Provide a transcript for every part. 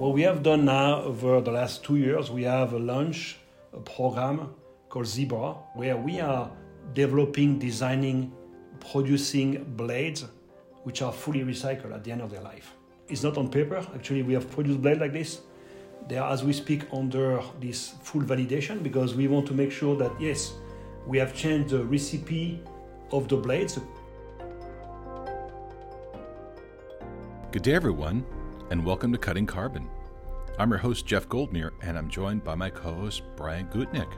What we have done now over the last two years, we have launched a program called Zebra, where we are developing, designing, producing blades which are fully recycled at the end of their life. It's not on paper. Actually, we have produced blades like this. They are, as we speak, under this full validation because we want to make sure that yes, we have changed the recipe of the blades. Good day, everyone, and welcome to Cutting Carbon. I'm your host, Jeff Goldmeer, and I'm joined by my co host, Brian Gutnick.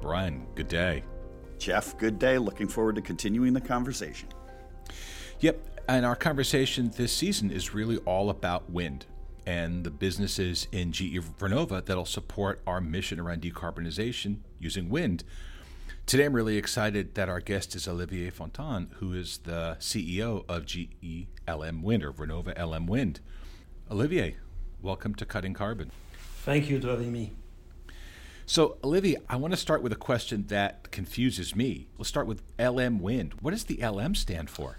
Brian, good day. Jeff, good day. Looking forward to continuing the conversation. Yep, and our conversation this season is really all about wind and the businesses in GE Vernova that'll support our mission around decarbonization using wind. Today, I'm really excited that our guest is Olivier Fontan, who is the CEO of GE LM Wind or Vernova LM Wind. Olivier, welcome to Cutting Carbon. Thank you for having me. So, Olivier, I want to start with a question that confuses me. Let's start with LM Wind. What does the LM stand for?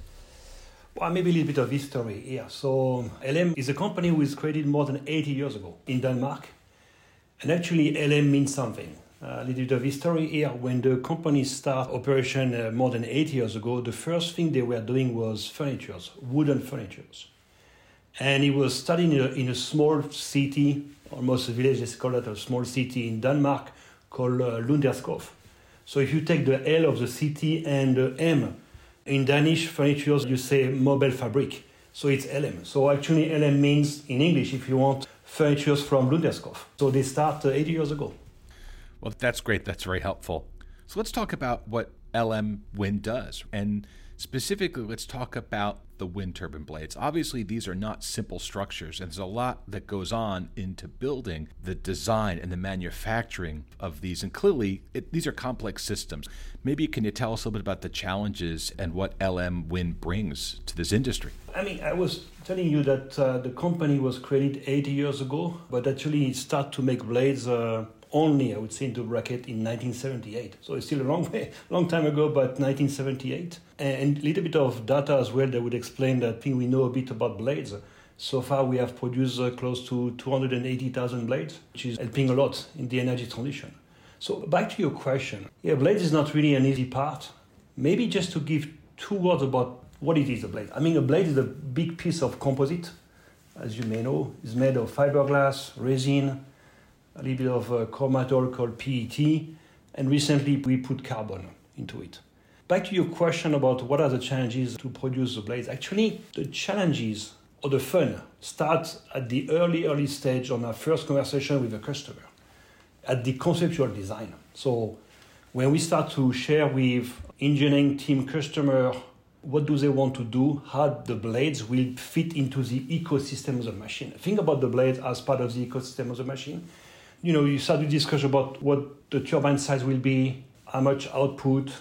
Well, maybe a little bit of history here. So, LM is a company who was created more than 80 years ago in Denmark. And actually, LM means something. A little bit of history here. When the company started operation uh, more than 80 years ago, the first thing they were doing was furnitures, wooden furnitures. And he was studying in a, in a small city, almost a village, let's call it a small city in Denmark called uh, Lunderskov. So if you take the L of the city and the M, in Danish furniture you say mobile fabric. So it's LM. So actually, LM means in English, if you want, furniture from Lunderskov. So they start uh, 80 years ago. Well, that's great. That's very helpful. So let's talk about what LM Wind does. And specifically, let's talk about the wind turbine blades. Obviously, these are not simple structures, and there's a lot that goes on into building the design and the manufacturing of these. And clearly, it, these are complex systems. Maybe can you tell us a little bit about the challenges and what LM Wind brings to this industry? I mean, I was telling you that uh, the company was created 80 years ago, but actually it started to make blades. Uh, only, I would say, into bracket in 1978. So it's still a long way, long time ago, but 1978. And a little bit of data as well that would explain that I think we know a bit about blades. So far, we have produced uh, close to 280,000 blades, which is helping a lot in the energy transition. So back to your question. Yeah, blades is not really an easy part. Maybe just to give two words about what it is, a blade. I mean, a blade is a big piece of composite, as you may know. It's made of fiberglass, resin, a little bit of a core called PET, and recently we put carbon into it. Back to your question about what are the challenges to produce the blades. Actually, the challenges or the fun start at the early, early stage on our first conversation with the customer, at the conceptual design. So when we start to share with engineering team customer what do they want to do, how the blades will fit into the ecosystem of the machine. Think about the blades as part of the ecosystem of the machine you know, you start to discuss about what the turbine size will be, how much output.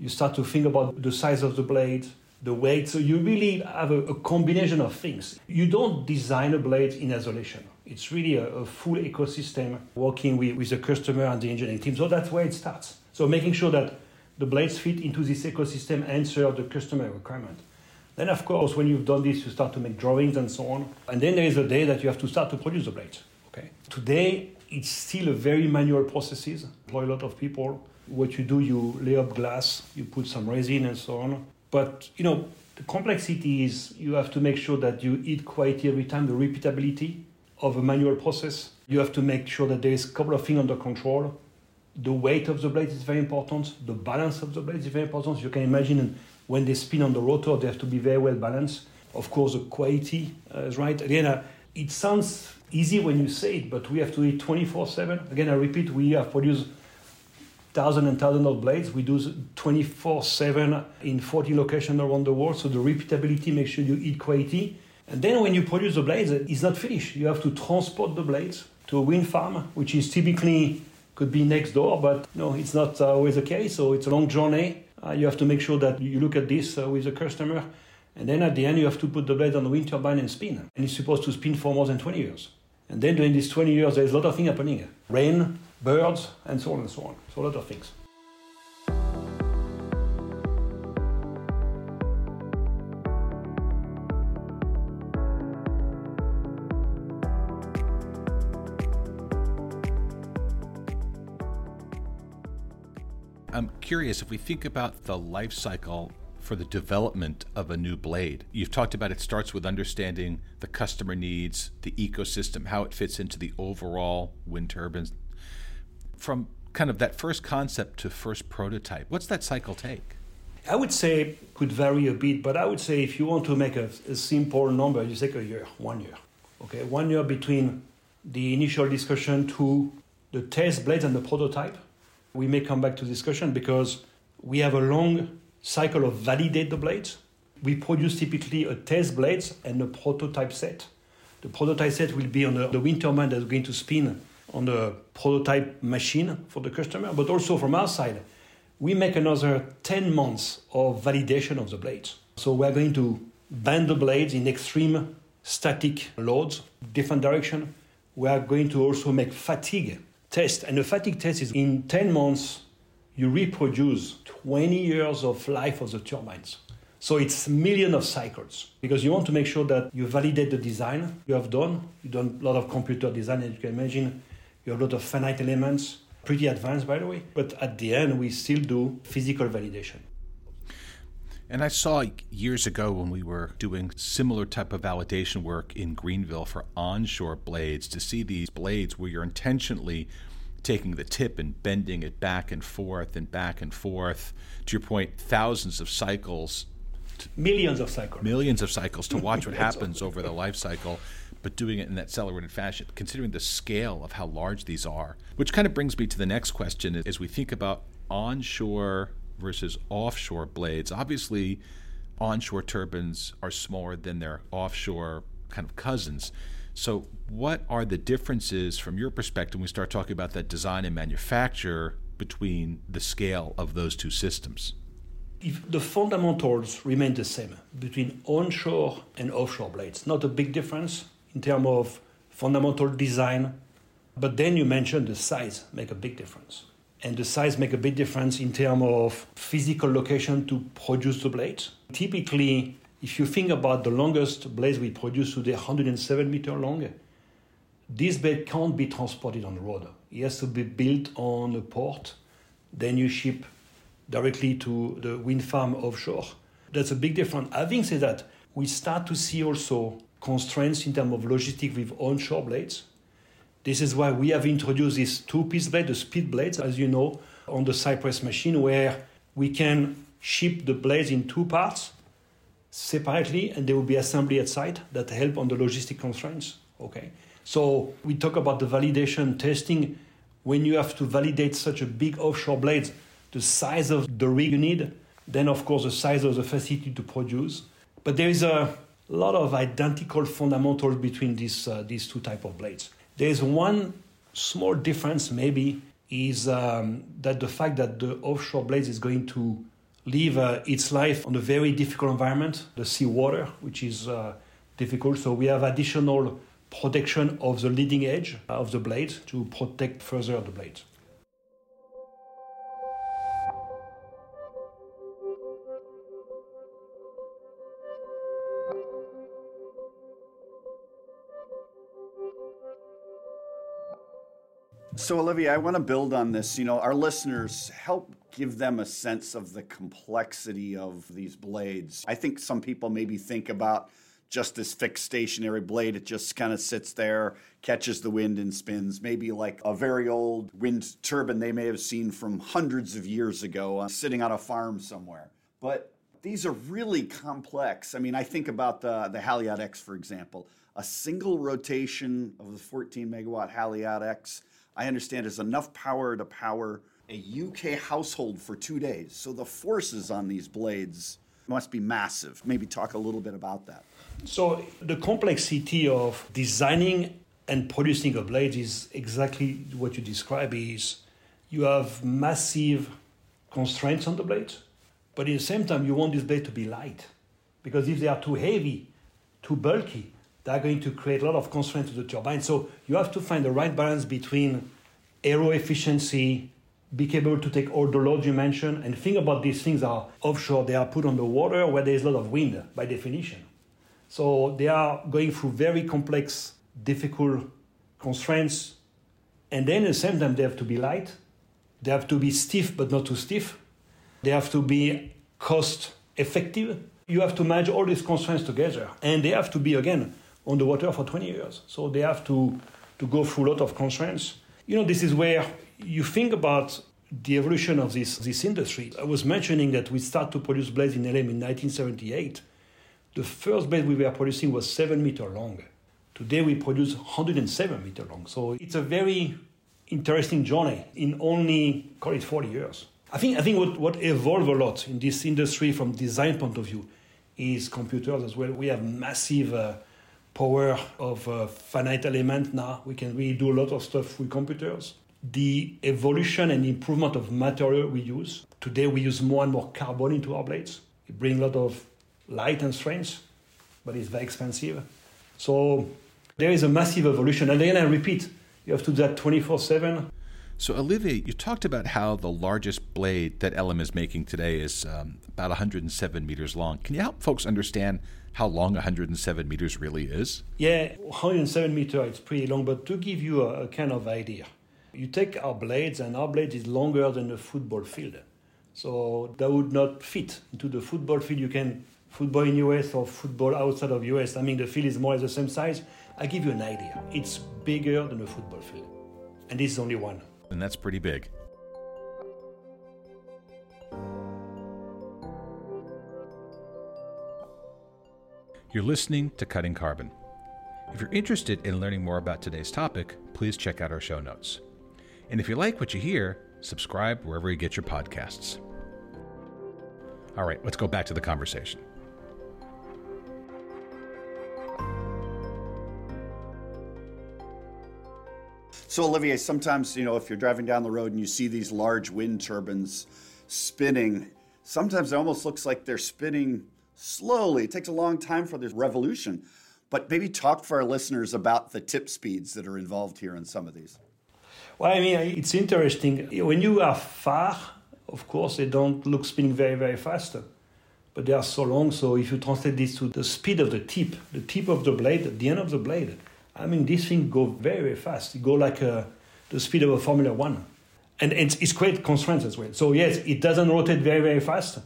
You start to think about the size of the blade, the weight. So you really have a, a combination of things. You don't design a blade in isolation. It's really a, a, full ecosystem working with, with the customer and the engineering team. So that's where it starts. So making sure that the blades fit into this ecosystem and serve the customer requirement. Then, of course, when you've done this, you start to make drawings and so on. And then there is a day that you have to start to produce the blades. Okay. Today, it's still a very manual processes for a lot of people. What you do, you lay up glass, you put some resin and so on. But you know, the complexity is you have to make sure that you eat quality every time, the repeatability of a manual process. You have to make sure that there is a couple of things under control. The weight of the blade is very important. The balance of the blade is very important. You can imagine when they spin on the rotor, they have to be very well balanced. Of course, the quality uh, is right. Again, uh, it sounds easy when you say it, but we have to eat 24 7. Again, I repeat, we have produced thousands and thousands of blades. We do 24 7 in 40 locations around the world. So the repeatability makes sure you eat quality. And then when you produce the blades, it's not finished. You have to transport the blades to a wind farm, which is typically could be next door, but no, it's not always the case. So it's a long journey. Uh, you have to make sure that you look at this uh, with the customer. And then at the end, you have to put the blade on the wind turbine and spin. And it's supposed to spin for more than 20 years. And then during these 20 years, there's a lot of things happening rain, birds, and so on and so on. So, a lot of things. I'm curious if we think about the life cycle for the development of a new blade. You've talked about it starts with understanding the customer needs, the ecosystem, how it fits into the overall wind turbines. From kind of that first concept to first prototype, what's that cycle take? I would say could vary a bit, but I would say if you want to make a, a simple number, you take a year, one year. Okay, one year between the initial discussion to the test blades and the prototype. We may come back to discussion because we have a long cycle of validate the blades. We produce typically a test blades and a prototype set. The prototype set will be on the, the wind turbine that's going to spin on the prototype machine for the customer, but also from our side, we make another 10 months of validation of the blades. So we're going to bend the blades in extreme static loads, different direction. We are going to also make fatigue test. And the fatigue test is in 10 months, you reproduce 20 years of life of the turbines. So it's millions of cycles because you want to make sure that you validate the design you have done. You've done a lot of computer design, as you can imagine. You have a lot of finite elements, pretty advanced, by the way. But at the end, we still do physical validation. And I saw years ago when we were doing similar type of validation work in Greenville for onshore blades to see these blades where you're intentionally taking the tip and bending it back and forth and back and forth. To your point, thousands of cycles. Millions of cycles. Millions of cycles to watch what happens over the life cycle but doing it in that accelerated fashion, considering the scale of how large these are. Which kind of brings me to the next question as we think about onshore versus offshore blades. Obviously, onshore turbines are smaller than their offshore kind of cousins. So, what are the differences from your perspective when we start talking about that design and manufacture between the scale of those two systems? If the fundamentals remain the same between onshore and offshore blades, not a big difference in terms of fundamental design, but then you mentioned the size make a big difference and the size make a big difference in terms of physical location to produce the blades. Typically, if you think about the longest blades we produce today, 107 meter long, this blade can't be transported on the road. It has to be built on a port, then you ship directly to the wind farm offshore. That's a big difference. Having said that, we start to see also constraints in terms of logistics with onshore blades. This is why we have introduced this two-piece blade, the speed blades, as you know, on the Cypress machine, where we can ship the blades in two parts separately, and they will be assembly at site that help on the logistic constraints. Okay, so we talk about the validation testing. When you have to validate such a big offshore blades, the size of the rig you need, then of course the size of the facility to produce. But there is a lot of identical fundamentals between these uh, these two type of blades. There's one small difference, maybe, is um, that the fact that the offshore blades is going to live uh, its life on a very difficult environment, the sea water, which is uh, difficult. So we have additional protection of the leading edge of the blade to protect further the blade. So, Olivier, I want to build on this. You know, our listeners help give them a sense of the complexity of these blades. I think some people maybe think about just this fixed stationary blade. It just kind of sits there, catches the wind, and spins. Maybe like a very old wind turbine they may have seen from hundreds of years ago, uh, sitting on a farm somewhere. But these are really complex. I mean, I think about the, the Haliade X, for example. A single rotation of the 14 megawatt Haliade X I understand is enough power to power a UK household for two days. So the forces on these blades must be massive. Maybe talk a little bit about that. So the complexity of designing and producing a blade is exactly what you describe is you have massive constraints on the blade, but at the same time you want this blade to be light. Because if they are too heavy, too bulky, they're going to create a lot of constraints to the turbine. So you have to find the right balance between aero efficiency, be able to take all the loads you mentioned, and think about these things are offshore. They are put on the water where there is a lot of wind by definition. So they are going through very complex, difficult constraints, and then at the same time they have to be light, They have to be stiff but not too stiff. They have to be cost effective. You have to manage all these constraints together. And they have to be, again, on the water for 20 years. So they have to, to go through a lot of constraints. You know, this is where you think about the evolution of this, this industry. I was mentioning that we start to produce blades in LM in 1978. The first blade we were producing was seven meter long. Today we produce 107 meter long. So it's a very interesting journey in only, call it 40 years. I think, I think what, what evolved a lot in this industry from design point of view is computers as well. We have massive uh, power of uh, finite element now. We can really do a lot of stuff with computers the evolution and improvement of material we use. Today we use more and more carbon into our blades. It brings a lot of light and strength, but it's very expensive. So there is a massive evolution. And again, I repeat, you have to do that 24 7. So, Olivier, you talked about how the largest blade that LM is making today is um, about 107 meters long. Can you help folks understand how long 107 meters really is? Yeah, 107 meters, it's pretty long, but to give you a, a kind of idea, you take our blades, and our blade is longer than a football field. So that would not fit into the football field. You can football in US or football outside of US. I mean, the field is more or less the same size. I give you an idea. It's bigger than a football field, and this is only one. And that's pretty big. You're listening to Cutting Carbon. If you're interested in learning more about today's topic, please check out our show notes. And if you like what you hear, subscribe wherever you get your podcasts. All right, let's go back to the conversation. So, Olivier, sometimes, you know, if you're driving down the road and you see these large wind turbines spinning, sometimes it almost looks like they're spinning slowly. It takes a long time for this revolution. But maybe talk for our listeners about the tip speeds that are involved here in some of these. Well, I mean, it's interesting. When you are far, of course, they don't look spinning very, very fast. But they are so long, so if you translate this to the speed of the tip, the tip of the blade, the end of the blade, I mean, this thing go very, very fast. It go like uh, the speed of a Formula One. And it's, it's great constraints as well. So yes, it doesn't rotate very, very fast.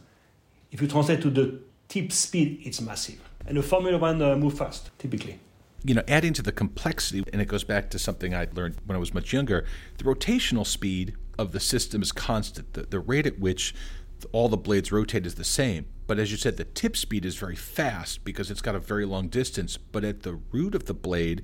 If you translate to the tip speed, it's massive. And the Formula One uh, move fast, typically you know, adding to the complexity, and it goes back to something I learned when I was much younger, the rotational speed of the system is constant. The, the rate at which all the blades rotate is the same. But as you said, the tip speed is very fast because it's got a very long distance. But at the root of the blade,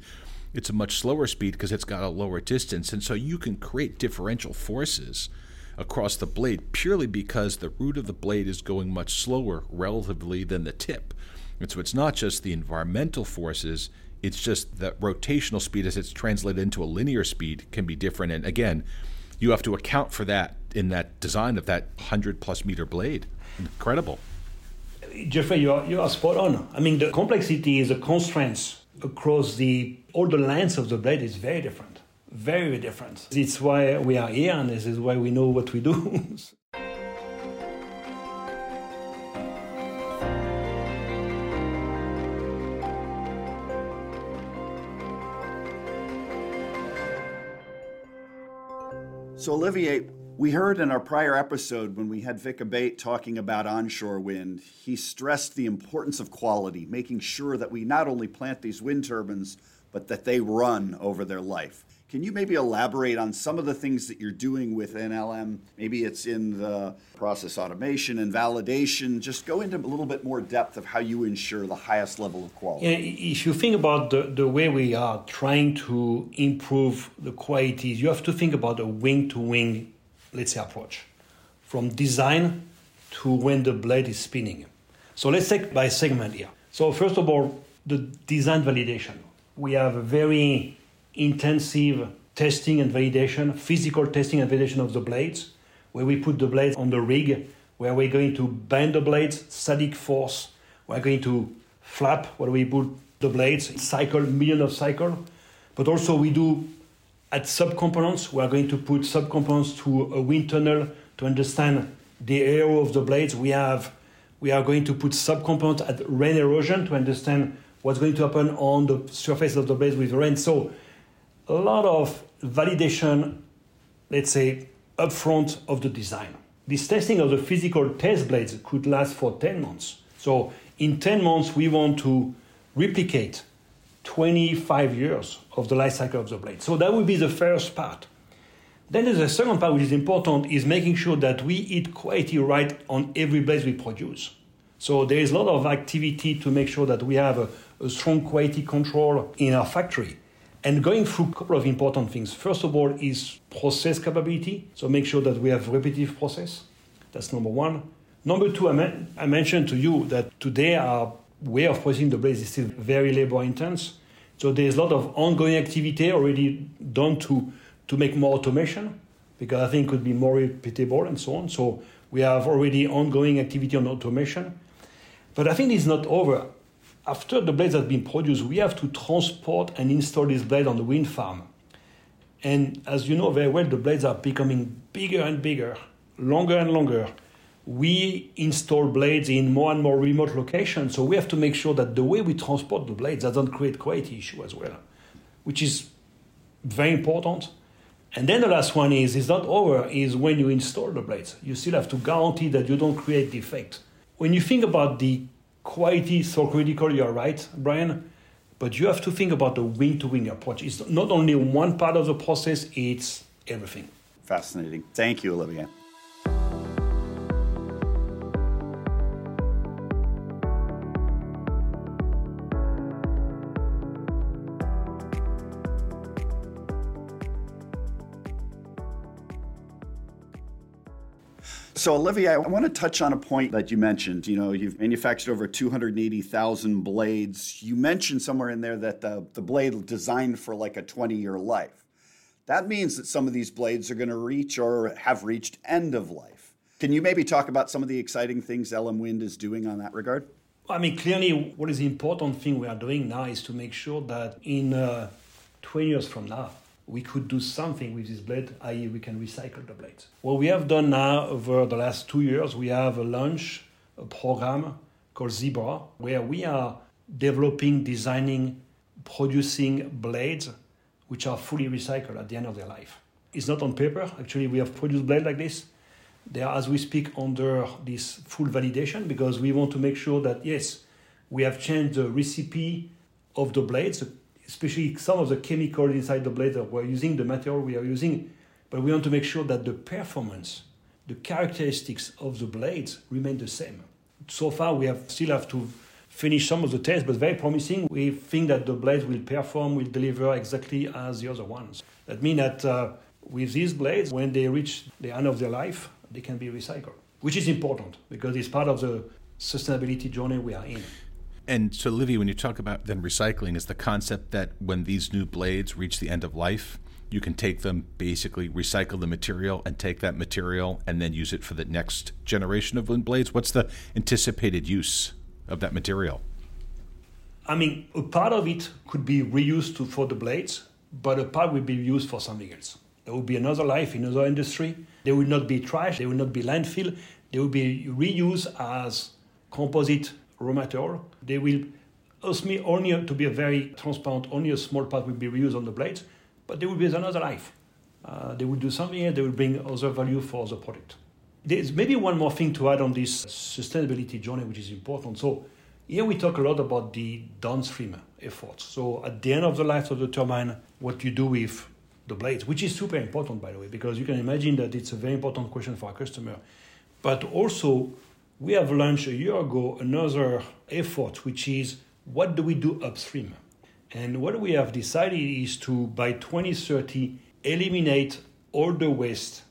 it's a much slower speed because it's got a lower distance. And so you can create differential forces across the blade purely because the root of the blade is going much slower relatively than the tip. And so it's not just the environmental forces, it's just that rotational speed, as it's translated into a linear speed, can be different. And again, you have to account for that in that design of that 100 plus meter blade. Incredible. Jeffrey, you are, you are spot on. I mean, the complexity is the constraints across the all the lengths of the blade is very different. Very, very different. It's why we are here, and this is why we know what we do. So, Olivier, we heard in our prior episode when we had Vic Abate talking about onshore wind, he stressed the importance of quality, making sure that we not only plant these wind turbines, but that they run over their life. Can you maybe elaborate on some of the things that you're doing with NLM? Maybe it's in the process automation and validation. Just go into a little bit more depth of how you ensure the highest level of quality. Yeah, if you think about the, the way we are trying to improve the quality, you have to think about a wing to wing, let's say, approach from design to when the blade is spinning. So let's take by segment here. So, first of all, the design validation. We have a very intensive testing and validation, physical testing and validation of the blades, where we put the blades on the rig, where we're going to bend the blades, static force, we're going to flap where we put the blades, cycle, million of cycle, but also we do at subcomponents, we are going to put subcomponents to a wind tunnel to understand the area of the blades. We have we are going to put subcomponents at rain erosion to understand what's going to happen on the surface of the blades with rain. So a lot of validation, let's say, upfront of the design. This testing of the physical test blades could last for 10 months. So in 10 months, we want to replicate 25 years of the life cycle of the blade. So that would be the first part. Then there's a second part which is important is making sure that we hit quality right on every blade we produce. So there is a lot of activity to make sure that we have a, a strong quality control in our factory. And going through a couple of important things. First of all is process capability. So make sure that we have repetitive process. That's number one. Number two, I, I mentioned to you that today our way of processing the blades is still very labor intense. So there's a lot of ongoing activity already done to, to make more automation because I think it could be more repeatable and so on. So we have already ongoing activity on automation. But I think it's not over after the blades have been produced, we have to transport and install these blades on the wind farm. And as you know very well, the blades are becoming bigger and bigger, longer and longer. We install blades in more and more remote locations, so we have to make sure that the way we transport the blades doesn't create quality issue as well, which is very important. And then the last one is, is not over, is when you install the blades. You still have to guarantee that you don't create defect. When you think about the quality is so critical, you're right, Brian. But you have to think about the wing to wing approach. It's not only one part of the process, it's everything. Fascinating. Thank you, Olivier. So, Olivier, I want to touch on a point that you mentioned. You know, you've manufactured over 280,000 blades. You mentioned somewhere in there that the, the blade designed for like a 20 year life. That means that some of these blades are going to reach or have reached end of life. Can you maybe talk about some of the exciting things LM Wind is doing on that regard? I mean, clearly, what is the important thing we are doing now is to make sure that in uh, 20 years from now, we could do something with this blade, i.e., we can recycle the blades. What we have done now over the last two years, we have a launch a program called Zebra, where we are developing, designing, producing blades which are fully recycled at the end of their life. It's not on paper. Actually, we have produced blades like this. They are, as we speak, under this full validation because we want to make sure that, yes, we have changed the recipe of the blades, especially some of the chemicals inside the that we're using, the material we are using, but we want to make sure that the performance, the characteristics of the blades remain the same. So far, we have still have to finish some of the tests, but very promising. We think that the blades will perform, will deliver exactly as the other ones. That means that uh, with these blades, when they reach the end of their life, they can be recycled, which is important because it's part of the sustainability journey we are in. And so, Livy, when you talk about then recycling, is the concept that when these new blades reach the end of life, you can take them, basically recycle the material, and take that material and then use it for the next generation of wind blades? What's the anticipated use of that material? I mean, a part of it could be reused to, for the blades, but a part will be used for something else. There will be another life in another industry. There will not be trash. There will not be landfill. They will be reused as composite raw. They will me only to be a very transparent, only a small part will be reused on the blades, but there will be another life. Uh, they will do something and they will bring other value for the product. There's maybe one more thing to add on this sustainability journey, which is important. So here we talk a lot about the downstream efforts. So at the end of the life of the turbine, what you do with the blades, which is super important, by the way, because you can imagine that it's a very important question for our customer. But also we have launched a year ago another effort, which is what do we do upstream? And what we have decided is to, by 2030, eliminate all the waste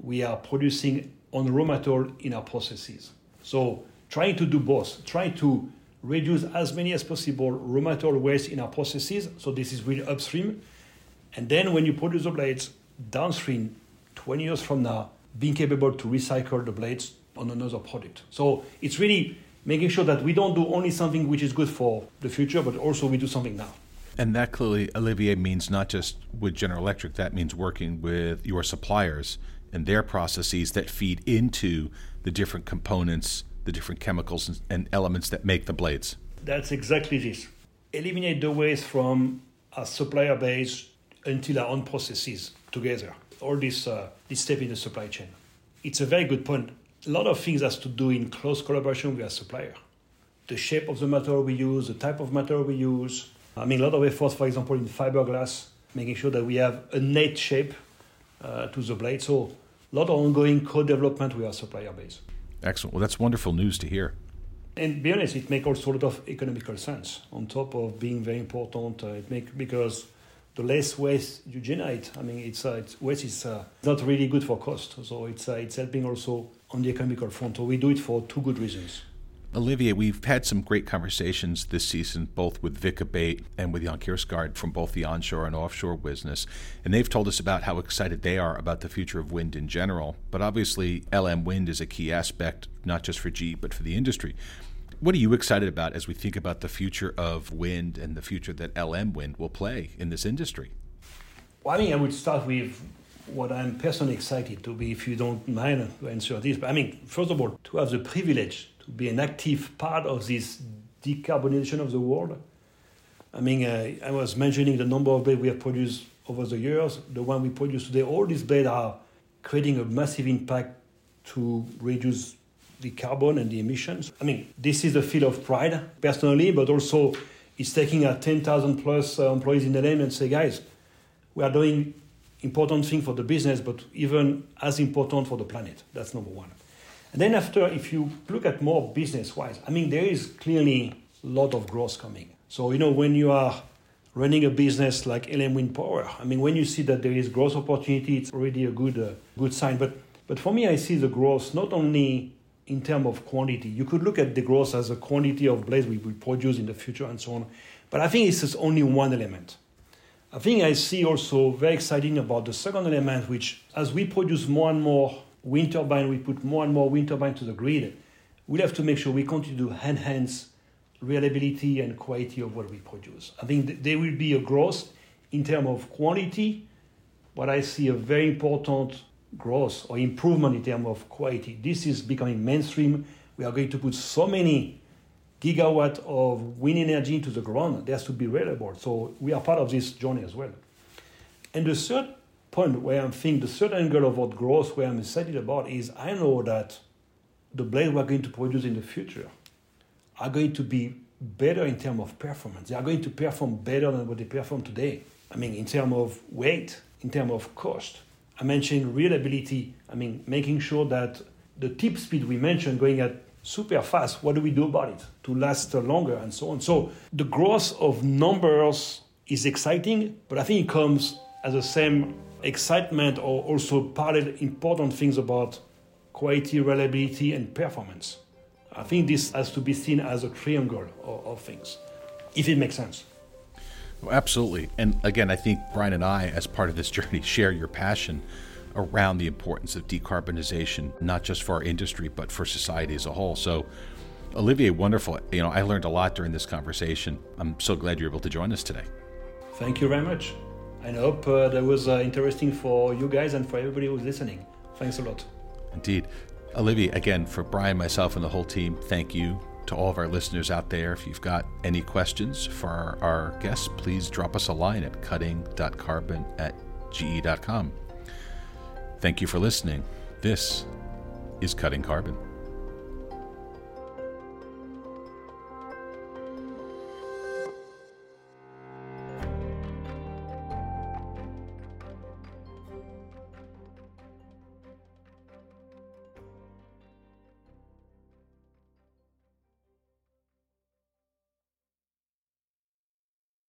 we are producing on raw material in our processes. So, trying to do both, trying to reduce as many as possible raw material waste in our processes. So, this is really upstream. And then, when you produce the blades downstream, 20 years from now, being capable to recycle the blades on another product. So it's really making sure that we don't do only something which is good for the future, but also we do something now. And that clearly, Olivier, means not just with General Electric, that means working with your suppliers and their processes that feed into the different components, the different chemicals and elements that make the blades. That's exactly this. Eliminate the waste from our supplier base until our own processes together. all this, uh, this step in the supply chain. It's a very good point. A lot of things has to do in close collaboration with our supplier. The shape of the material we use, the type of material we use. I mean, a lot of efforts, for example, in fiberglass, making sure that we have a net shape uh, to the blade. So a lot of ongoing co-development with our supplier base. Excellent. Well, that's wonderful news to hear. And be honest, it makes also a lot of economical sense. On top of being very important, uh, it make because the less waste you generate, I mean, it's, uh, it's waste is uh, not really good for cost. So it's uh, it's helping also on the economical front. So we do it for two good reasons. Olivier, we've had some great conversations this season, both with Vic Abate and with Jan Kjaersgaard from both the onshore and offshore business. And they've told us about how excited they are about the future of wind in general. But obviously, LM Wind is a key aspect, not just for GE, but for the industry. What are you excited about as we think about the future of wind and the future that LM Wind will play in this industry? Well, I mean, I would start with what I'm personally excited to be, if you don't mind to answer this. But I mean, first of all, to have the privilege to be an active part of this decarbonization of the world. I mean, uh, I was mentioning the number of blades we have produced over the years. The one we produce today, all these blades are creating a massive impact to reduce the carbon and the emissions. I mean, this is a feel of pride personally, but also it's taking our 10,000 plus uh, employees in the name and say, guys, we are doing important thing for the business, but even as important for the planet. That's number one. And then after, if you look at more business-wise, I mean, there is clearly a lot of growth coming. So, you know, when you are running a business like LM Wind Power, I mean, when you see that there is growth opportunity, it's already a good, uh, good sign. But, but for me, I see the growth not only in terms of quantity. You could look at the growth as a quantity of blades we will produce in the future and so on. But I think this is only one element. I think I see also very exciting about the second element, which as we produce more and more wind turbine, we put more and more wind turbine to the grid, we'll have to make sure we continue to enhance reliability and quality of what we produce. I think there will be a growth in terms of quantity, but I see a very important growth or improvement in terms of quality. This is becoming mainstream. We are going to put so many gigawatt of wind energy into the ground. It has to be reliable. So we are part of this journey as well. And the third point where I'm thinking the third angle of what growth where I'm excited about is I know that the blades we're going to produce in the future are going to be better in terms of performance. They are going to perform better than what they perform today. I mean, in terms of weight, in terms of cost. I mentioned reliability. I mean, making sure that the tip speed we mentioned going at super fast, what do we do about it to last longer and so on? So the growth of numbers is exciting, but I think it comes as the same excitement or also parallel important things about quality, reliability, and performance. I think this has to be seen as a triangle of, of things, if it makes sense. Well, absolutely. And again, I think Brian and I, as part of this journey, share your passion around the importance of decarbonization, not just for our industry, but for society as a whole. So, Olivier, wonderful. You know, I learned a lot during this conversation. I'm so glad you're able to join us today. Thank you very much. I hope uh, that was uh, interesting for you guys and for everybody who's listening. Thanks a lot. Indeed. Olivier, again, for Brian, myself, and the whole team, thank you to all of our listeners out there. If you've got any questions for our, our guests, please drop us a line at cutting.carbon at ge.com. Thank you for listening. This is Cutting Carbon.